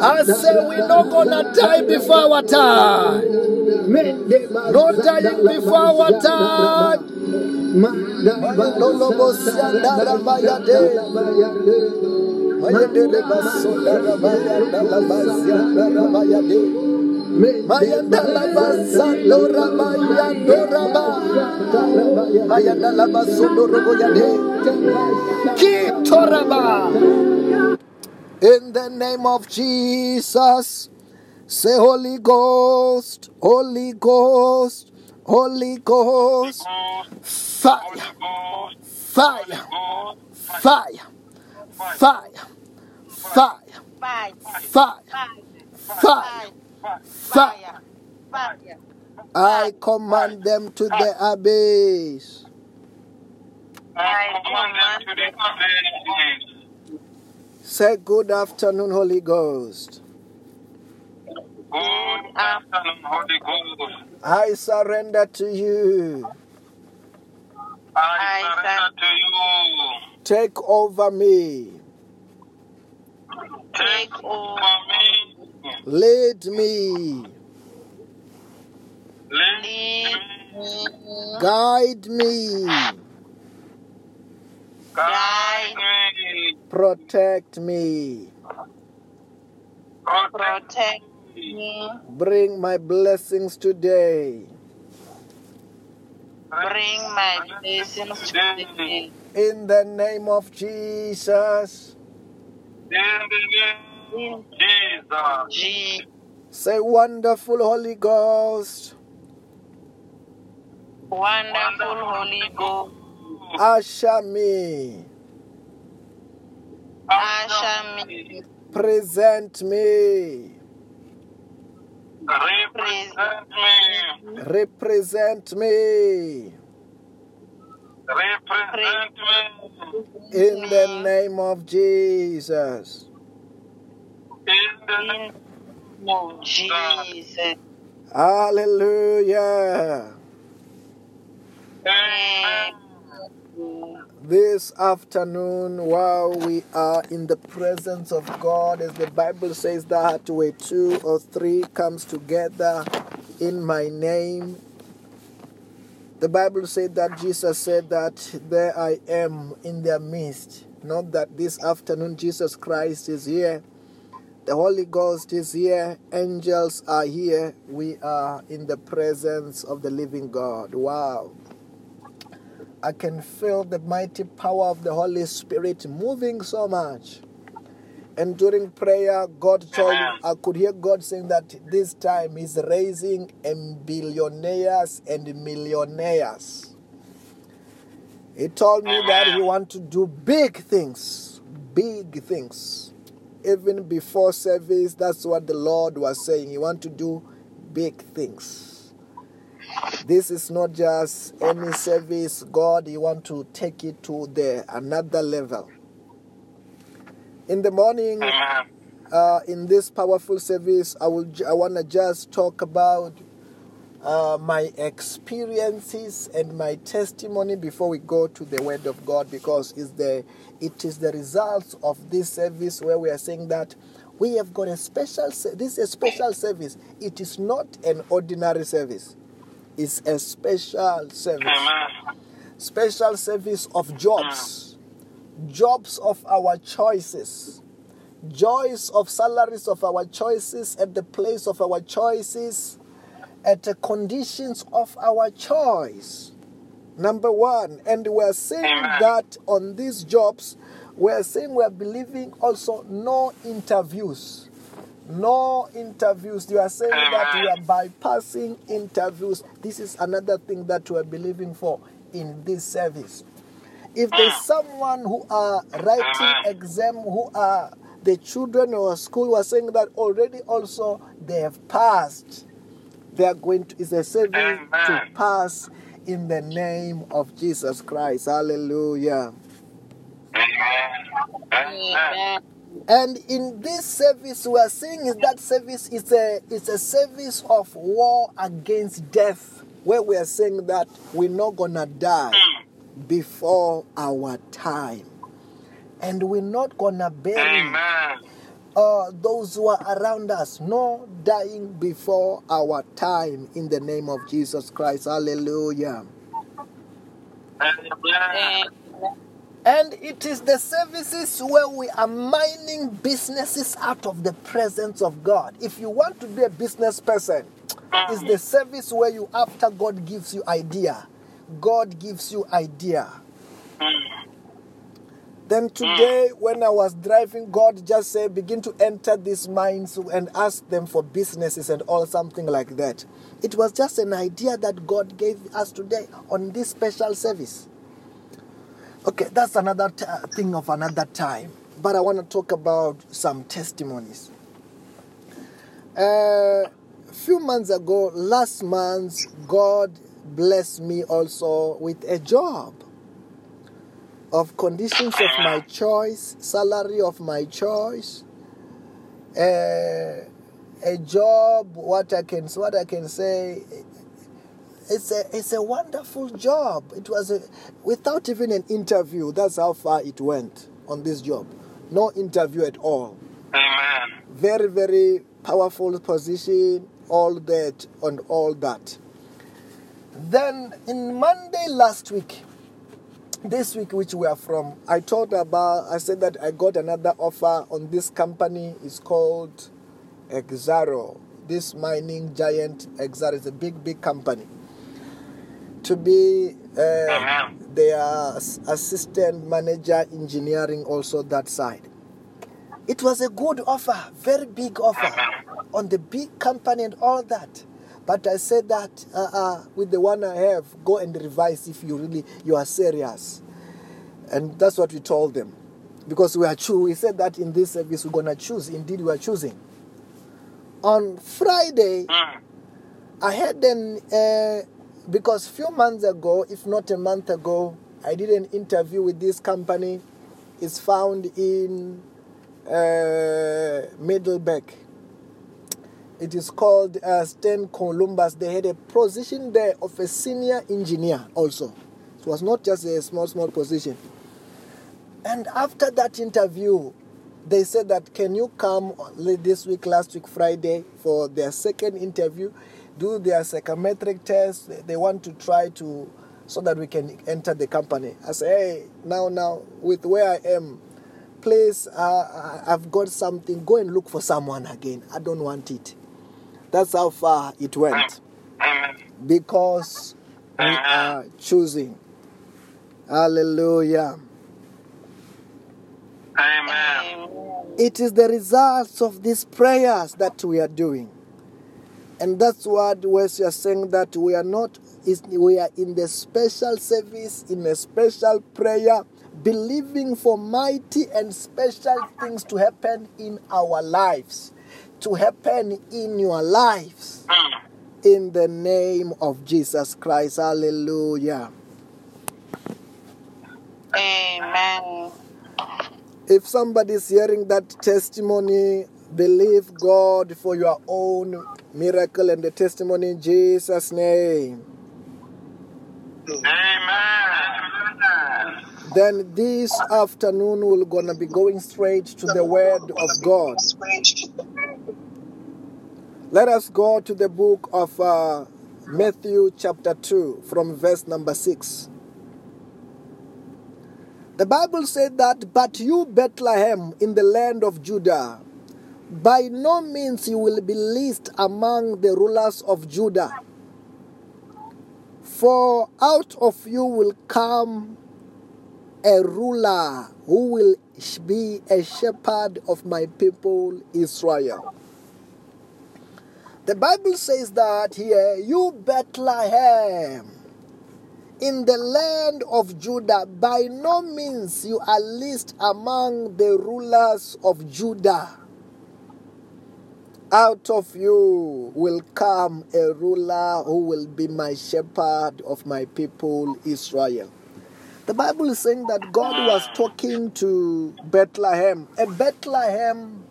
I say we're not gonna die before our time. No dying before our time. Kitoraba. In the name of Jesus. Say Holy Ghost, Holy Ghost, Holy Ghost, fire, fire, fire, fire, fire, Fire, fire, fire. I command them to the abyss. I command to the abyss. Say good afternoon, Holy Ghost. Good afternoon, Holy Ghost. I surrender to you. I I surrender to you. Take over me. Take over me. Lead me. Lead lead me. me, Guide me. Guide me. Protect me. Protect me, Bring my blessings today. bring my blessings today. In the name of Jesus. In the name of Jesus. Say, wonderful Holy Ghost. Wonderful Holy Ghost, Usher me. usher me, Present me. Represent me. Represent me. Represent me. In the name of Jesus. In the in name the name of Jesus. Hallelujah. Amen. This afternoon, while we are in the presence of God, as the Bible says that where two or three comes together in my name, the Bible said that Jesus said that there I am in their midst. Not that this afternoon Jesus Christ is here. The Holy Ghost is here. Angels are here. We are in the presence of the living God. Wow. I can feel the mighty power of the Holy Spirit moving so much. And during prayer, God told I could hear God saying that this time He's raising billionaires and millionaires. He told me that He wants to do big things, big things. Even before service, that's what the Lord was saying. He wants to do big things. This is not just any service. God, you want to take it to the another level. In the morning, uh, in this powerful service, I will. I want to just talk about uh, my experiences and my testimony before we go to the Word of God, because it's the it is the results of this service where we are saying that we have got a special. This is a special service. It is not an ordinary service. It's a special service Amen. special service of jobs, mm. jobs of our choices, joys of salaries of our choices at the place of our choices, at the conditions of our choice. Number one, and we're saying that on these jobs, we're saying we're believing also no interviews. No interviews. You are saying that we are bypassing interviews. This is another thing that we are believing for in this service. If there's ah. someone who are writing exam, who are the children or school were saying that already also they have passed. They are going to is a service to pass in the name of Jesus Christ. Hallelujah. Amen. Amen. And in this service, we are saying is that service is a it's a service of war against death, where we are saying that we're not gonna die before our time. And we're not gonna bury uh, those who are around us, no dying before our time in the name of Jesus Christ. Hallelujah. Amen. And it is the services where we are mining businesses out of the presence of God. If you want to be a business person, it's the service where you, after God gives you idea, God gives you idea. Then today, when I was driving, God just said, begin to enter these minds and ask them for businesses and all something like that. It was just an idea that God gave us today on this special service. Okay, that's another t- thing of another time. But I want to talk about some testimonies. A few months ago, last month, God blessed me also with a job of conditions of my choice, salary of my choice, uh, a job. What I can what I can say, it's a it's a wonderful job. It was a, without even an interview. That's how far it went on this job. No interview at all. Amen. Very very powerful position. All that and all that. Then in Monday last week, this week which we are from, I told about, I said that I got another offer on this company. It's called Exxaro. This mining giant Exxaro is a big, big company. To be uh, their assistant manager engineering also that side. It was a good offer, very big offer on the big company and all that. But I said that uh, uh, with the one I have, go and revise if you really you are serious. And that's what we told them. Because we are true. We said that in this service we're gonna choose. Indeed, we are choosing. On Friday, Mm. I had an uh, because few months ago, if not a month ago, I did an interview with this company. It's found in uh, Middelburg. It is called uh, Sten Columbus. They had a position there of a senior engineer also. It was not just a small, small position. And after that interview, they said that can you come this week, last week, Friday, for their second interview, do their psychometric test. They- want to try to so that we can enter the company. I say, hey, now, now, with where I am, please, uh, I've got something. Go and look for someone again. I don't want it. That's how far it went because we are choosing. Hallelujah. Amen. It is the results of these prayers that we are doing. And that's what Wes you are saying that we are not we are in the special service, in a special prayer, believing for mighty and special things to happen in our lives, to happen in your lives. In the name of Jesus Christ. Hallelujah. Amen. If somebody is hearing that testimony, believe God for your own miracle and the testimony in Jesus' name. Amen. Then this afternoon we're gonna be going straight to the Word of God. Let us go to the book of uh, Matthew chapter 2 from verse number 6. The Bible said that, but you, Bethlehem, in the land of Judah, by no means you will be least among the rulers of Judah. For out of you will come a ruler who will be a shepherd of my people Israel. The Bible says that here, you Bethlehem, in the land of Judah, by no means you are least among the rulers of Judah. Out of you will come a ruler who will be my shepherd of my people Israel. The Bible is saying that God was talking to Bethlehem. A Bethlehem,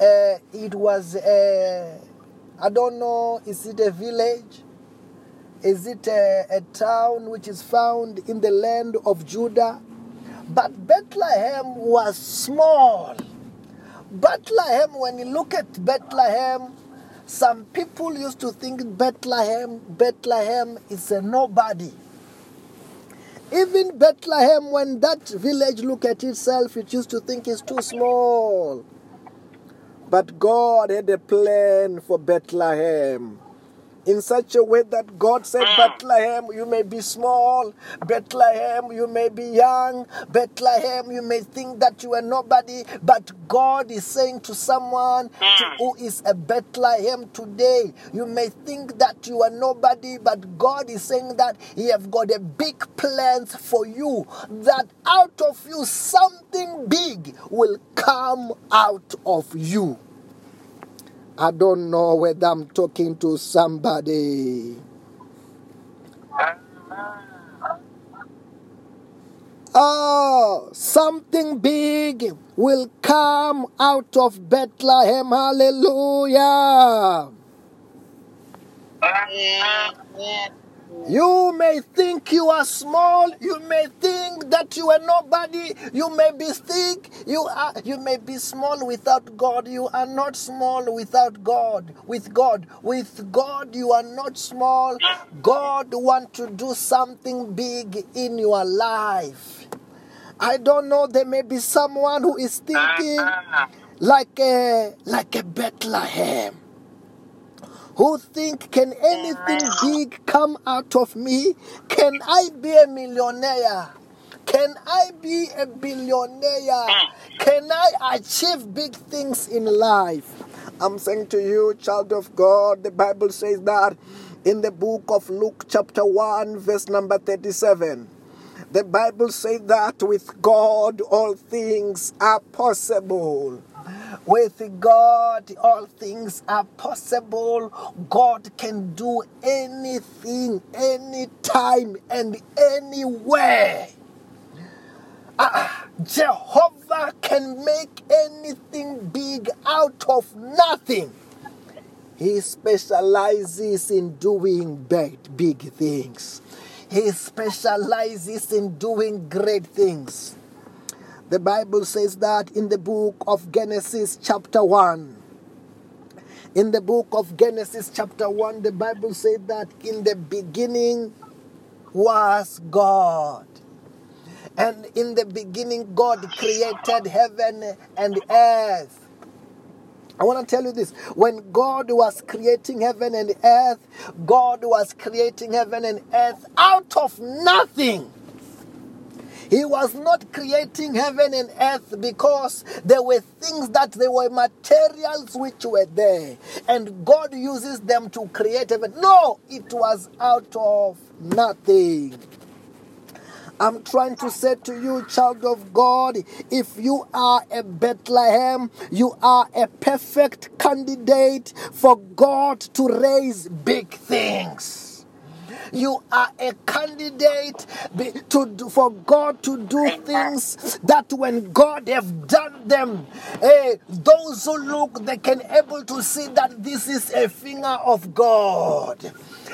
uh, it was a, I don't know, is it a village? Is it a, a town which is found in the land of Judah? But Bethlehem was small. Bethlehem, when you look at Bethlehem, some people used to think Bethlehem, Bethlehem is a nobody. Even Bethlehem, when that village look at itself, it used to think it's too small. But God had a plan for Bethlehem in such a way that God said, mm. Bethlehem, you may be small, Bethlehem, you may be young, Bethlehem, you may think that you are nobody, but God is saying to someone to, mm. who is a Bethlehem today, you may think that you are nobody, but God is saying that He have got a big plans for you, that out of you something big will come out of you. I don't know whether I'm talking to somebody. Oh, something big will come out of Bethlehem. Hallelujah. Amen. You may think you are small. You may think that you are nobody. You may be thick. You are. You may be small without God. You are not small without God. With God, with God, you are not small. God want to do something big in your life. I don't know. There may be someone who is thinking ah. like a like a Bethlehem who think can anything big come out of me? Can i be a millionaire? Can i be a billionaire? Can i achieve big things in life? I'm saying to you child of god the bible says that in the book of luke chapter 1 verse number 37 the bible says that with god all things are possible with God, all things are possible. God can do anything, anytime, and anywhere. Ah, Jehovah can make anything big out of nothing. He specializes in doing big, big things. He specializes in doing great things. The Bible says that in the book of Genesis, chapter 1. In the book of Genesis, chapter 1, the Bible says that in the beginning was God. And in the beginning, God created heaven and earth. I want to tell you this. When God was creating heaven and earth, God was creating heaven and earth out of nothing. He was not creating heaven and earth because there were things that there were materials which were there. And God uses them to create heaven. No, it was out of nothing. I'm trying to say to you, child of God, if you are a Bethlehem, you are a perfect candidate for God to raise big things you are a candidate to do, for God to do things that when God have done them, eh, those who look they can able to see that this is a finger of God.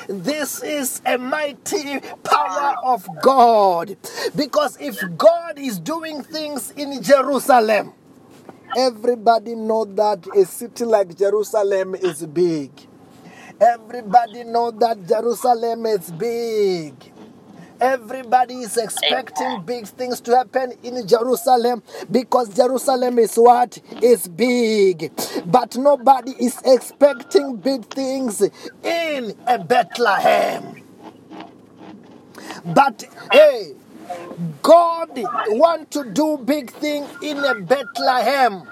This is a mighty power of God. Because if God is doing things in Jerusalem, everybody know that a city like Jerusalem is big. Everybody know that Jerusalem is big. Everybody is expecting big things to happen in Jerusalem because Jerusalem is what? Is big. But nobody is expecting big things in a Bethlehem. But hey, God want to do big thing in a Bethlehem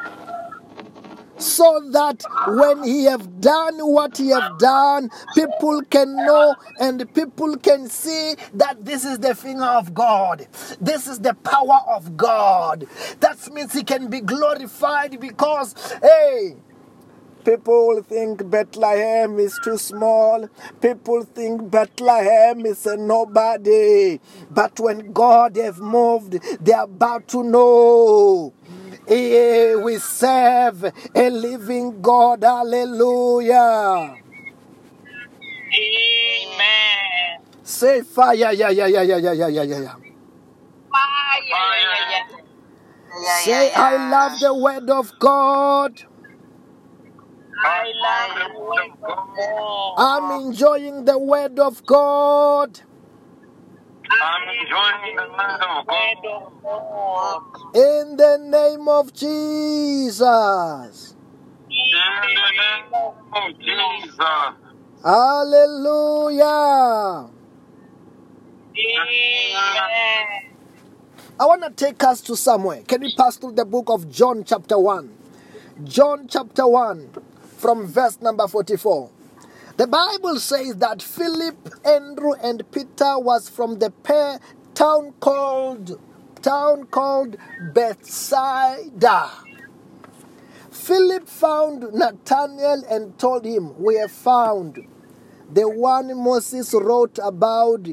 so that when he have done what he have done people can know and people can see that this is the finger of god this is the power of god that means he can be glorified because hey People think Bethlehem is too small. People think Bethlehem is a nobody. But when God have moved, they are about to know Eh, we serve a living God. Hallelujah. Amen. Say fire. Yeah, yeah, yeah, yeah, yeah, yeah, yeah, yeah. Fire. Say, I love the word of God. I love the word of God. I'm enjoying the word of God. I'm enjoying the word of God. of God. In the name of Jesus. In the name of Jesus. Hallelujah. Amen. I want to take us to somewhere. Can we pass through the book of John, chapter 1? John, chapter 1, from verse number 44. The Bible says that Philip, Andrew, and Peter was from the pa- town called town called Bethsaida. Philip found Nathanael and told him, We have found the one Moses wrote about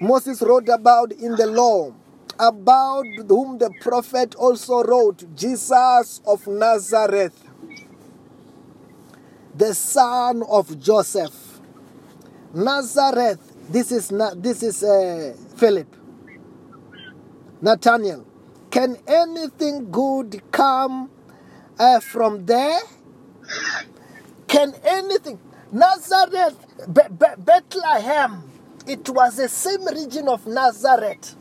Moses wrote about in the law, about whom the prophet also wrote, Jesus of Nazareth, the son of Joseph. Nazareth, this is Na- this is uh, Philip. Nathaniel, can anything good come uh, from there? Can anything? Nazareth, Be- Be- Bethlehem, it was the same region of Nazareth.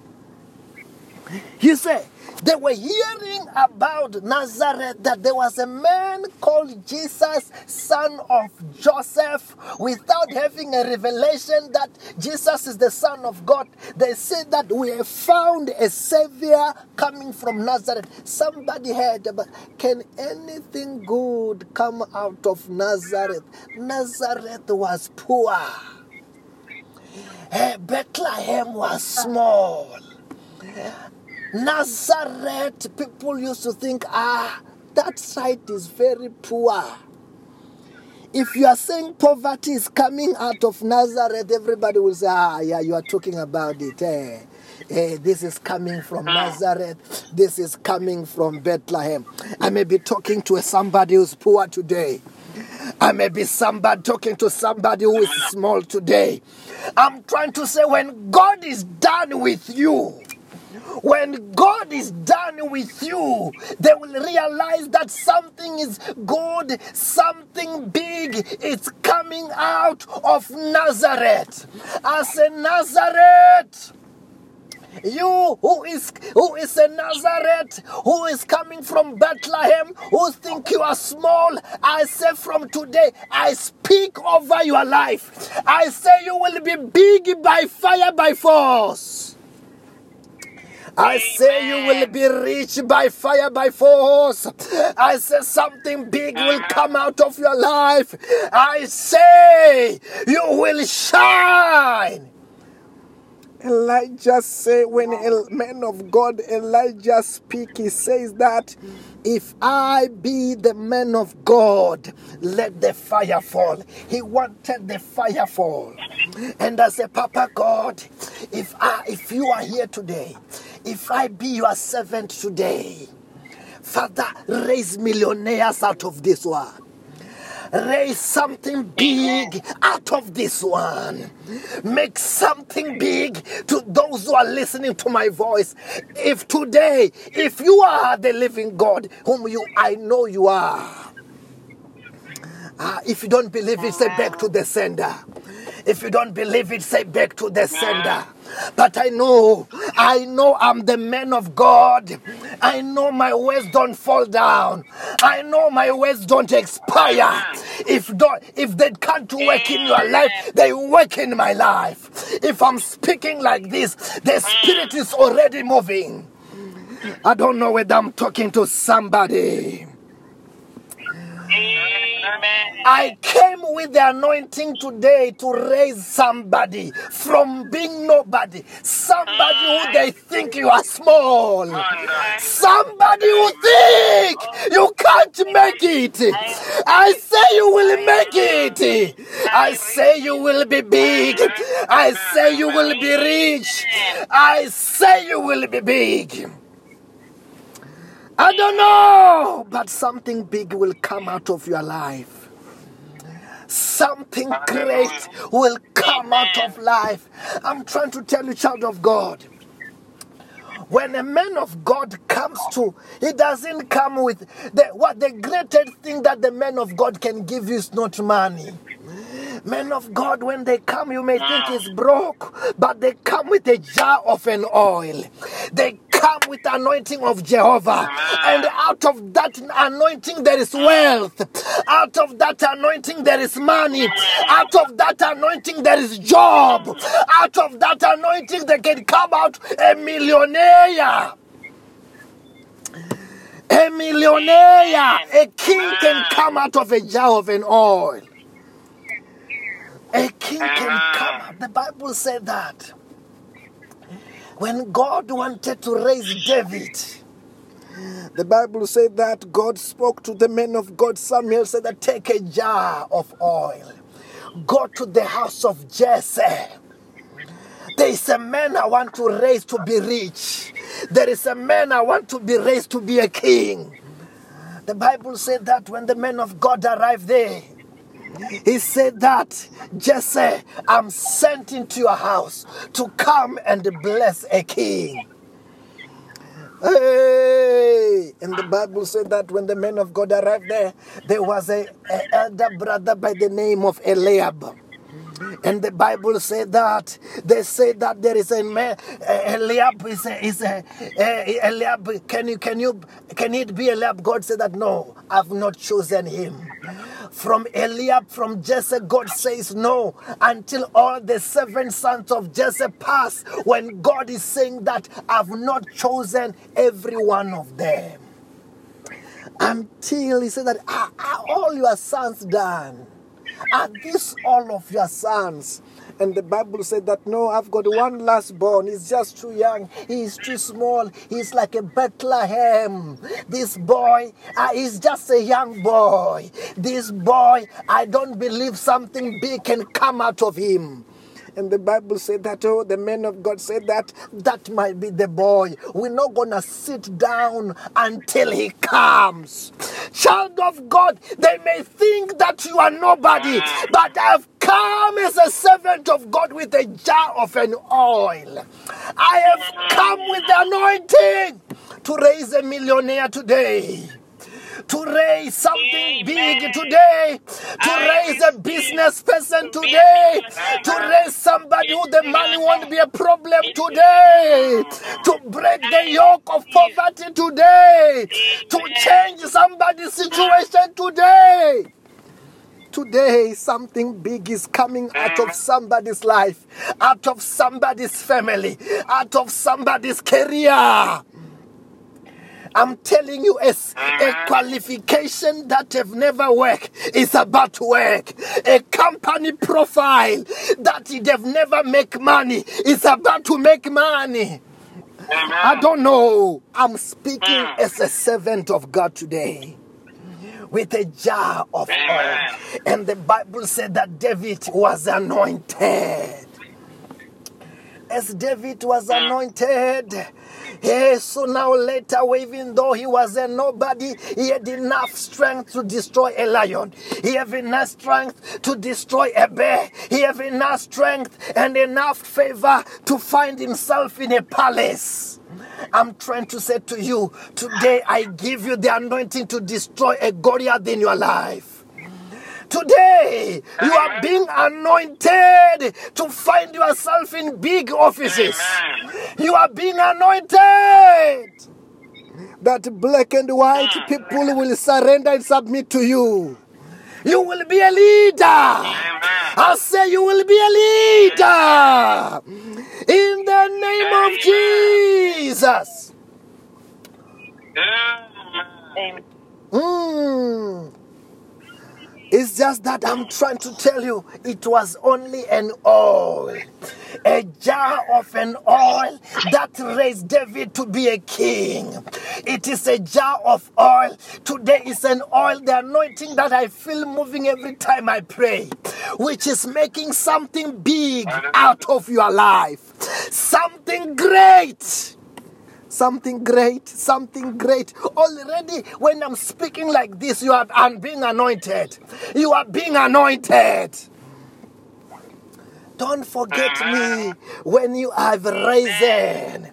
He said, they were hearing about Nazareth that there was a man called Jesus, son of Joseph, without having a revelation that Jesus is the son of God. They said that we have found a savior coming from Nazareth. Somebody heard about can anything good come out of Nazareth? Nazareth was poor. Eh, Bethlehem was small. Nazareth, people used to think, ah, that site is very poor. If you are saying poverty is coming out of Nazareth, everybody will say, ah, yeah, you are talking about it. Eh, eh, this is coming from Nazareth. This is coming from Bethlehem. I may be talking to somebody who's poor today. I may be somebody talking to somebody who is small today. I'm trying to say when God is done with you, when God is done with you, they will realize that something is good, something big is coming out of Nazareth. I say, Nazareth. You who is who is a Nazareth, who is coming from Bethlehem, who think you are small, I say from today, I speak over your life. I say you will be big by fire by force. I say you will be rich by fire by force. I say something big will uh-huh. come out of your life. I say you will shine. Elijah say when a man of God Elijah speak, he says that if I be the man of God, let the fire fall. He wanted the fire fall. And I say, Papa God, if I if you are here today, if I be your servant today, Father, raise millionaires out of this one raise something big out of this one. Make something big to those who are listening to my voice. If today, if you are the living God, whom you I know you are. Ah, if you don't believe it, say back to the sender. If you don't believe it, say back to the sender. But I know, I know I'm the man of God. I know my words don't fall down. I know my words don't expire. If don't, if they can't work in your life, they work in my life. If I'm speaking like this, the spirit is already moving. I don't know whether I'm talking to somebody. Amen. I came with the anointing today to raise somebody from being nobody, somebody who they think you are small, somebody who think you can't make it. I say you will make it. I say you will be big. I say you will be rich. I say you will be big. I don't know, but something big will come out of your life. Something great will come out of life. I'm trying to tell you, child of God. when a man of God comes to, he doesn't come with the what the greatest thing that the man of God can give you is not money. Men of God, when they come, you may think it's broke, but they come with a jar of an oil. They come with the anointing of Jehovah. And out of that anointing, there is wealth. Out of that anointing, there is money. Out of that anointing, there is job. Out of that anointing, they can come out a millionaire. A millionaire, a king can come out of a jar of an oil. A king can come out. The Bible said that. When God wanted to raise David, the Bible said that God spoke to the men of God. Samuel said that take a jar of oil, go to the house of Jesse. There is a man I want to raise to be rich. There is a man I want to be raised to be a king. The Bible said that when the men of God arrived there, he said that, Jesse, I'm sent into your house to come and bless a king. Hey! And the Bible said that when the men of God arrived there, there was a, a elder brother by the name of Eliab. And the Bible said that they say that there is a man eh, Eliab is a, is a, a Eliab can you can you can it be Eliab? God said that no I've not chosen him. From Eliab from Jesse God says no until all the seven sons of Jesse pass when God is saying that I've not chosen every one of them. Until he said that are, are all your sons done are these all of your sons? And the Bible said that no, I've got one last born. He's just too young. He's too small. He's like a Bethlehem. This boy, uh, he's just a young boy. This boy, I don't believe something big can come out of him. And the Bible said that, oh, the men of God said that, that might be the boy. We're not to sit down until he comes. Child of God, they may think that you are nobody, but I've come as a servant of God with a jar of an oil. I have come with the anointing to raise a millionaire today to raise something big today, to raise a business person today, to raise somebody who the money won't be a problem today, to break the yoke of poverty today, to change somebody's situation today. Today, something big is coming out of somebody's life, out of somebody's family, out of somebody's career. I'm telling you, a qualification that have never worked is about to work. A company profile that it have never make money is about to make money. I don't know. I'm speaking hmm. as a servant of God today with a jar of oil. And the Bible said that David was anointed. As David was hmm. anointed, Yes, so now later, even though he was a nobody, he had enough strength to destroy a lion. He had enough strength to destroy a bear. He had enough strength and enough favor to find himself in a palace. I'm trying to say to you, today I give you the anointing to destroy a Goliath in your life. Today, you are being anointed to find yourself in big offices. You are being anointed that black and white people will surrender and submit to you. You will be a leader. I say you will be a leader. In the name of Jesus. Amen. Mm. It's just that I'm trying to tell you it was only an oil, a jar of an oil that raised David to be a king. It is a jar of oil. Today is an oil, the anointing that I feel moving every time I pray, which is making something big out of your life, something great something great, something great. Already, when I'm speaking like this, you are I'm being anointed. You are being anointed. Don't forget me when you have risen.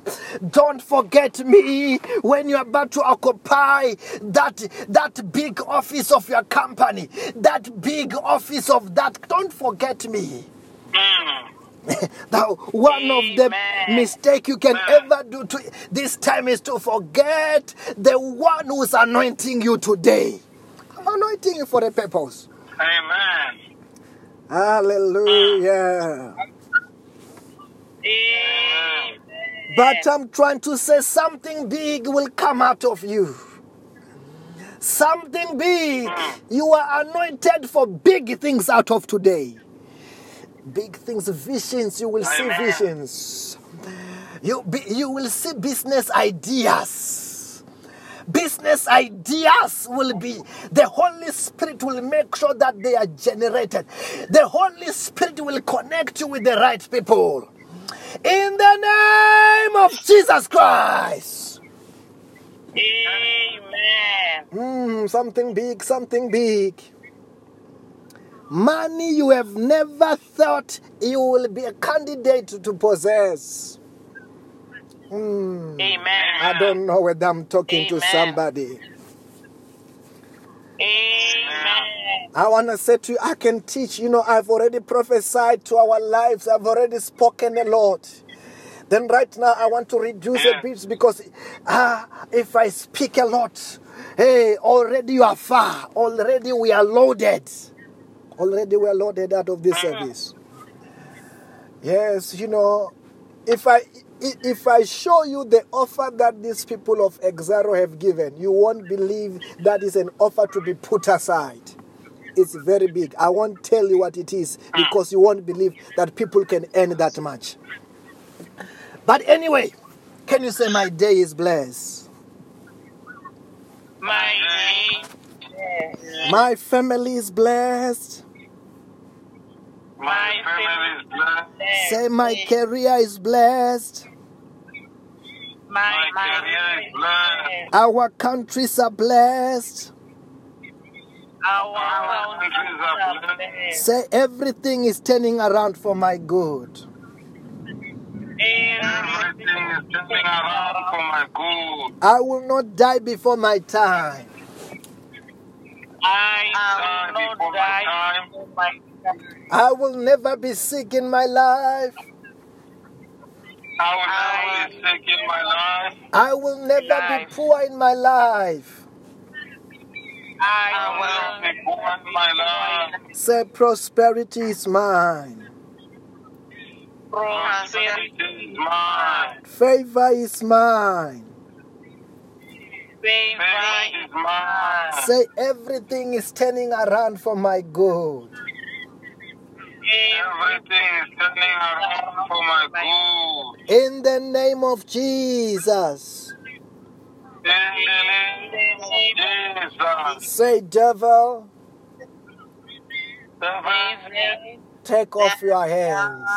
Don't forget me when you're about to occupy that, that big office of your company, that big office of that. Don't forget me. Mm. Now, one of the mistake you can ever do to this time is to forget the one who's anointing you today. I'm anointing you for a purpose. Amen. Hallelujah. Amen. But I'm trying to say something big will come out of you. Something big. Hmm. You are anointed for big things out of today. Big things, visions. You will see visions. You, be, you will see business ideas. Business ideas will be, the Holy Spirit will make sure that they are generated. The Holy Spirit will connect you with the right people. In the name of Jesus Christ. Amen. Mm, something big, something big. Money you have never thought you will be a candidate to possess. Mm, Amen. I don't know whether I'm talking to somebody. Amen. I want to say to you, I can teach. You know, I've already prophesied to our lives, I've already spoken a lot. Then, right now, I want to reduce a bit because ah, if I speak a lot, hey, already you are far. Already we are loaded. Already we are loaded out of this ah. service. Yes, you know, if I i- if I show you the offer that these people of Exxaro have given, you won't believe that is an offer to be put aside. It's very big. I won't tell you what it is ah. because you won't believe that people can earn that much. But anyway, can you say my day is blessed? My. My family is blessed. My family is blessed. Say my career is blessed. My, My career is blessed. Our countries are blessed. Our Our countries countries are are blessed. blessed. Say everything is turning around for my good. Everything is turning around for my good. I will not die before my time. I will not die before my time. I will never be sick in my life. I will never be sick in my life. I will never be poor in my life. I I will not be poor in my life. Say prosperity is mine. prosperity Prosperity is mine. Favor is mine. favor Favor is mine. Say everything is turning around for my good. Everything is turning around for my good. In the name of Jesus. In the name of Jesus. Say, devil, Devil, take off your hands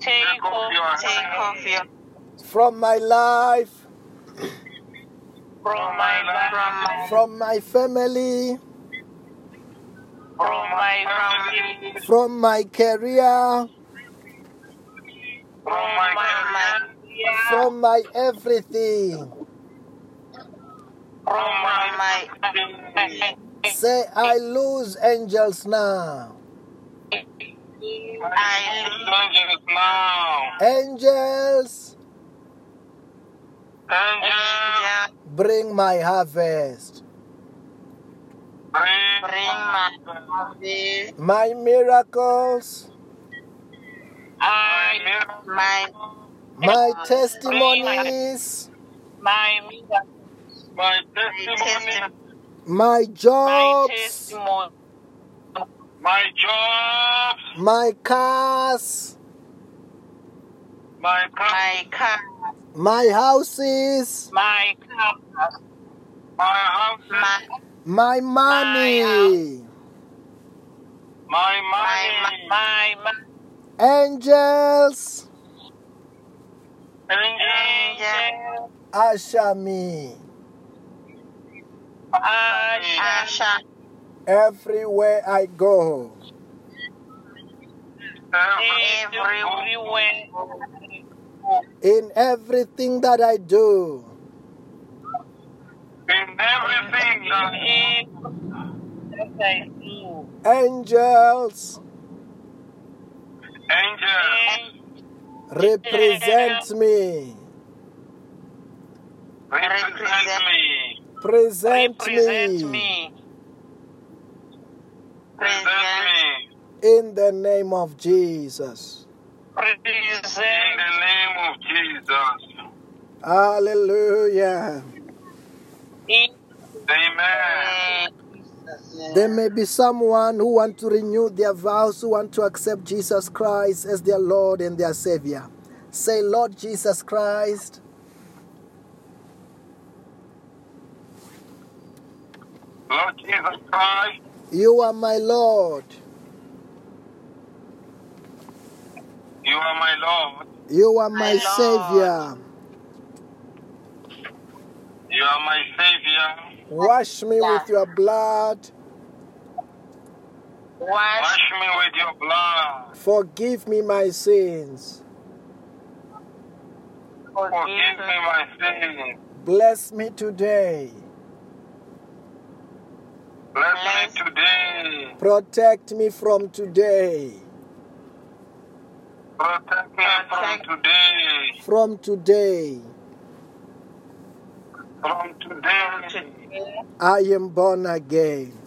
Take Take off off, your take hand. off your from my life, from my life, from my family, from my from my career, from my career, from my everything. from my Say, I lose angels now. I angels now. Angels, Angels, bring my harvest. Bring bring my harvest, My miracles, I my my testimonies, my my testimony, my my jobs, my jobs, my cars, my car, my car, my houses, my car, my house, my my money. Uh, my my money, my my Angels, angels, angel, usher me Asha, everywhere I go. everywhere. in everything that I do. In everything that That Angels angels represent me. represent me. Present Represent me me. Present Present. me. in the name of Jesus. In the name of Jesus. Hallelujah. In Amen. Jesus' name. There may be someone who want to renew their vows, who want to accept Jesus Christ as their Lord and their Savior. Say, Lord Jesus Christ, Lord Jesus Christ, you are my Lord. you are my Lord. You are my My Savior. You are my Savior. Wash me with your blood. Wash Wash me with your blood. Forgive me my sins. Forgive forgive me me. my sins. Bless me today. Bless Bless- me today. Protect me from today. Protect me from today. From today, From today, Today, I am born again.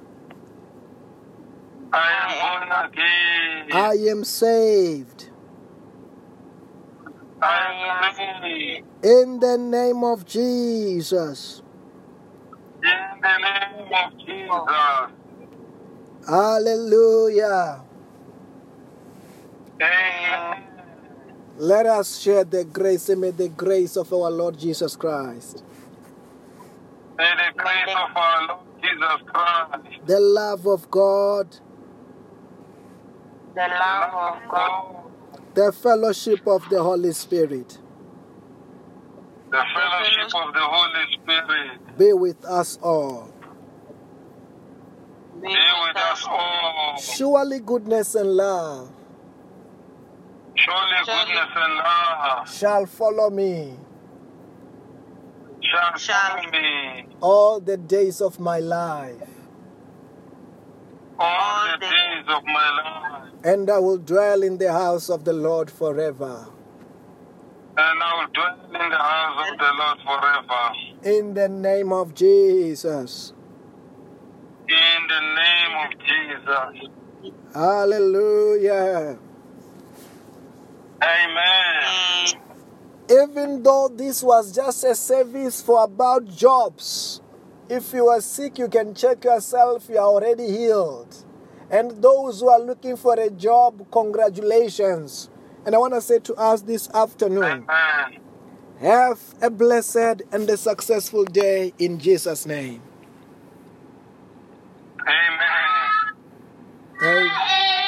I am born again. I am saved. I am. In the name of Jesus. In the name of Jesus. Hallelujah. Amen. Let us share the grace and may the grace of our Lord Jesus Christ, May the grace of our Lord Jesus Christ, the love of God, the love of God, the fellowship of the Holy Spirit the fellowship of the Holy Spirit be with us all. be with us all. Surely goodness and love Surely goodness and love shall follow me Shall- follow me all the days of my life, all the days of my life, and I will dwell in the house of the Lord forever. and I will dwell in the house of the Lord forever. In the name of Jesus. In the name of Jesus. Hallelujah. Amen. Even though this was just a service for about jobs, if you are sick, you can check yourself, you are already healed. And those who are looking for a job, congratulations. And I want to say to us this afternoon have a blessed and a successful day in Jesus' name. Amen. Amen.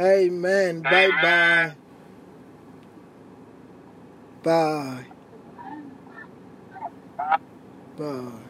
Amen. Bye bye. Bye. Bye.